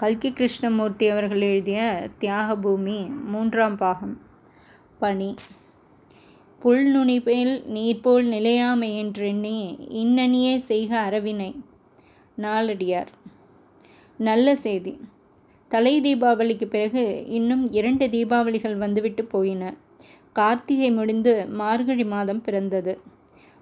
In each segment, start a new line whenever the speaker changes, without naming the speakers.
கல்கி கிருஷ்ணமூர்த்தி அவர்கள் எழுதிய தியாகபூமி மூன்றாம் பாகம். பணி. புல் நுனிபேல் நீர்போல் நிலையாமை என்றெண்ணி இன்னணியே செய்க அரவினை. நாலடியார். நல்ல செய்தி. தலை தீபாவளிக்கு பிறகு இன்னும் இரண்டு தீபாவளிகள் வந்துவிட்டு போயின. கார்த்திகை முடிந்து மார்கழி மாதம் பிறந்தது.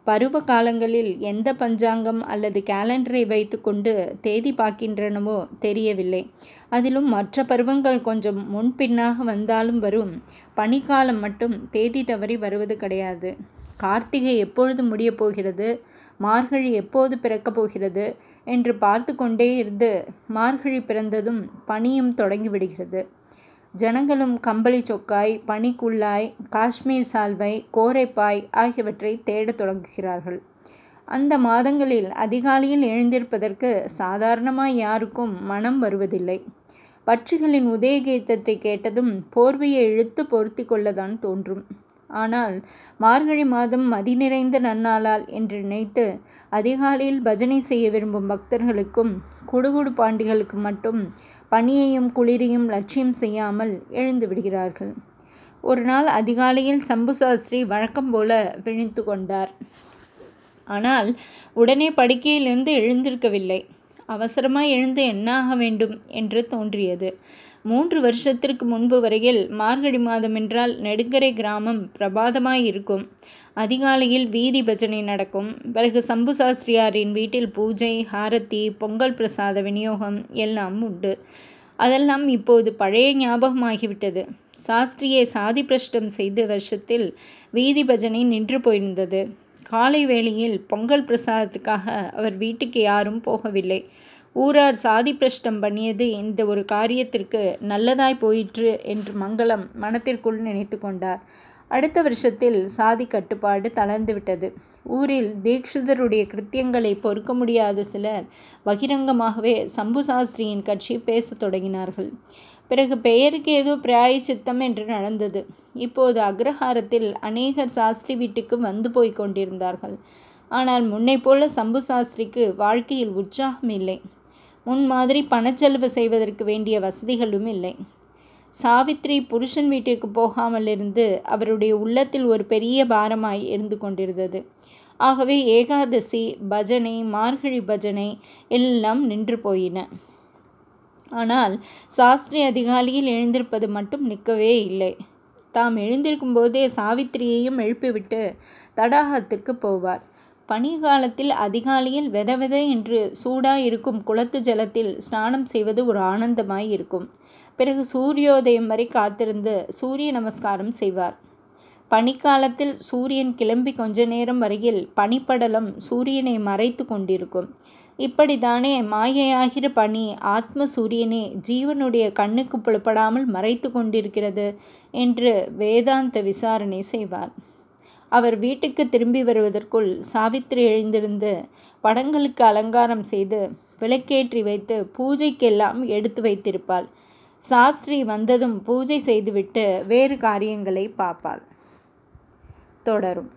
பருவ காலங்களில் எந்த பஞ்சாங்கம் அல்லது கேலண்டரை வைத்துக்கொண்டு தேதி பார்க்கின்றனவோ தெரியவில்லை. அதிலும் மற்ற பருவங்கள் கொஞ்சம் முன்பின்னாக வந்தாலும் வரும். பனிக்காலம் மட்டும் தேதி தவறி வருவது கிடையாது. கார்த்திகை எப்பொழுது முடியப் போகிறது? மார்கழி எப்போது பிறக்கப் போகிறது? என்று பார்த்து கொண்டே இருந்து மார்கழி பிறந்ததும் பனியும் தொடங்கிவிடுகிறது ஜனங்களும் கம்பளி சொக்காய் பனிக்குள்ளாய் காஷ்மீர் சால்வை கோரைப்பாய் ஆகியவற்றை தேடத் தொடங்குகிறார்கள். அந்த மாதங்களில் அதிகாலையில் எழுந்திருப்பதற்கு சாதாரணமாய் யாருக்கும் மனம் வருவதில்லை. பட்சிகளின் உதய கீதத்தை கேட்டதும் போர்வையை இழுத்து பொருத்தி கொள்ளதான் தோன்றும். ஆனால் மார்கழி மாதம் மதி நிறைந்த நன்னாளால் என்று நினைத்து அதிகாலையில் பஜனை செய்ய விரும்பும் பக்தர்களுக்கும் குடுகுடு பாண்டிகளுக்கு மட்டும் பனியையும் குளிரையும் லட்சியம் செய்யாமல் எழுந்து விடுகிறார்கள். ஒரு நாள் அதிகாலையில் சம்பு சாஸ்திரி வழக்கம் போல விழித்து கொண்டார். ஆனால் உடனே படுக்கையிலிருந்து எழுந்திருக்கவில்லை. அவசரமாக எழுந்து என்னாக வேண்டும் என்று தோன்றியது. மூன்று வருஷத்திற்கு முன்பு வரையில் மார்கழி மாதம் என்றால் நெடுங்கரை கிராமம் பிரபாதமாய் இருக்கும் அதிகாலையில் வீதி பஜனை நடக்கும். பிறகு சம்பு சாஸ்திரியாரின் வீட்டில் பூஜை ஹாரத்தி பொங்கல் பிரசாத விநியோகம் எல்லாம் உண்டு. அதெல்லாம் இப்போது பழைய ஞாபகமாகிவிட்டது. சாஸ்திரியை சாதி பிரஷ்டம் செய்த வருஷத்தில் வீதி பஜனை நின்று போயிருந்தது. காலை வேளையில் பொங்கல் பிரசாதத்துக்காக அவர் வீட்டுக்கு யாரும் போகவில்லை. ஊரார் சாதி பிரஷ்டம் பண்ணியது இந்த ஒரு காரியத்திற்கு நல்லதாய் போயிற்று என்று மங்களம் மனத்திற்குள் நினைத்து கொண்டார். அடுத்த வருஷத்தில் சாதி கட்டுப்பாடு தளர்ந்துவிட்டது ஊரில் தீக்ஷிதருடைய கிருத்தியங்களை பொறுக்க முடியாத சிலர் பகிரங்கமாகவே சம்பு சாஸ்திரியின் கட்சி பேசத் தொடங்கினார்கள். பிறகு பெயருக்கு ஏதோ பிராயச்சித்தம் என்று நடந்தது. இப்போது அக்ரஹாரத்தில் அநேகர் சாஸ்திரி வீட்டுக்கு வந்து போய் கொண்டிருந்தார்கள். ஆனால் முன்னை போல சம்பு சாஸ்திரிக்கு வாழ்க்கையில் உற்சாகம் இல்லை. முன் மாதிரி பணச்செலவு செய்வதற்கு வேண்டிய வசதிகளும் இல்லை. சாவித்ரி புருஷன் வீட்டிற்கு போகாமல் இருந்து அவருடைய உள்ளத்தில் ஒரு பெரிய பாரமாய் இருந்து கொண்டிருந்தது. ஆகவே ஏகாதசி பஜனை மார்கழி பஜனை எல்லாம் நின்று போயின. ஆனால் சாஸ்திரி அதிகாலையில் எழுந்திருப்பது மட்டும் நிற்கவே இல்லை. தாம் எழுந்திருக்கும் போதே சாவித்திரியையும் எழுப்பிவிட்டு தடாகத்திற்கு போவார். பனிகாலத்தில் அதிகாலையில் வெத வெத என்று சூடாக இருக்கும் குளத்து ஜலத்தில் ஸ்நானம் செய்வது ஒரு ஆனந்தமாய் இருக்கும் பிறகு சூரியோதயம் வரை காத்திருந்து சூரிய நமஸ்காரம் செய்வார். பனிக்காலத்தில் சூரியன் கிளம்பி கொஞ்ச நேரம் வரையில் பனிப்படலம் சூரியனை மறைத்து கொண்டிருக்கும். இப்படித்தானே மாயையாகிற பனி ஆத்ம சூரியனே ஜீவனுடைய கண்ணுக்கு புலப்படாமல் மறைத்து கொண்டிருக்கிறது என்று வேதாந்த விசாரணை செய்வார். அவர் வீட்டுக்கு திரும்பி வருவதற்குள் சாவித்திரி எழுந்திருந்து படங்களுக்கு அலங்காரம் செய்து விளக்கேற்றி வைத்து பூஜைக்கெல்லாம் எடுத்து வைத்திருப்பாள். சாஸ்திரி வந்ததும் பூஜை செய்துவிட்டு வேறு காரியங்களை பார்ப்பாள். தொடரும்.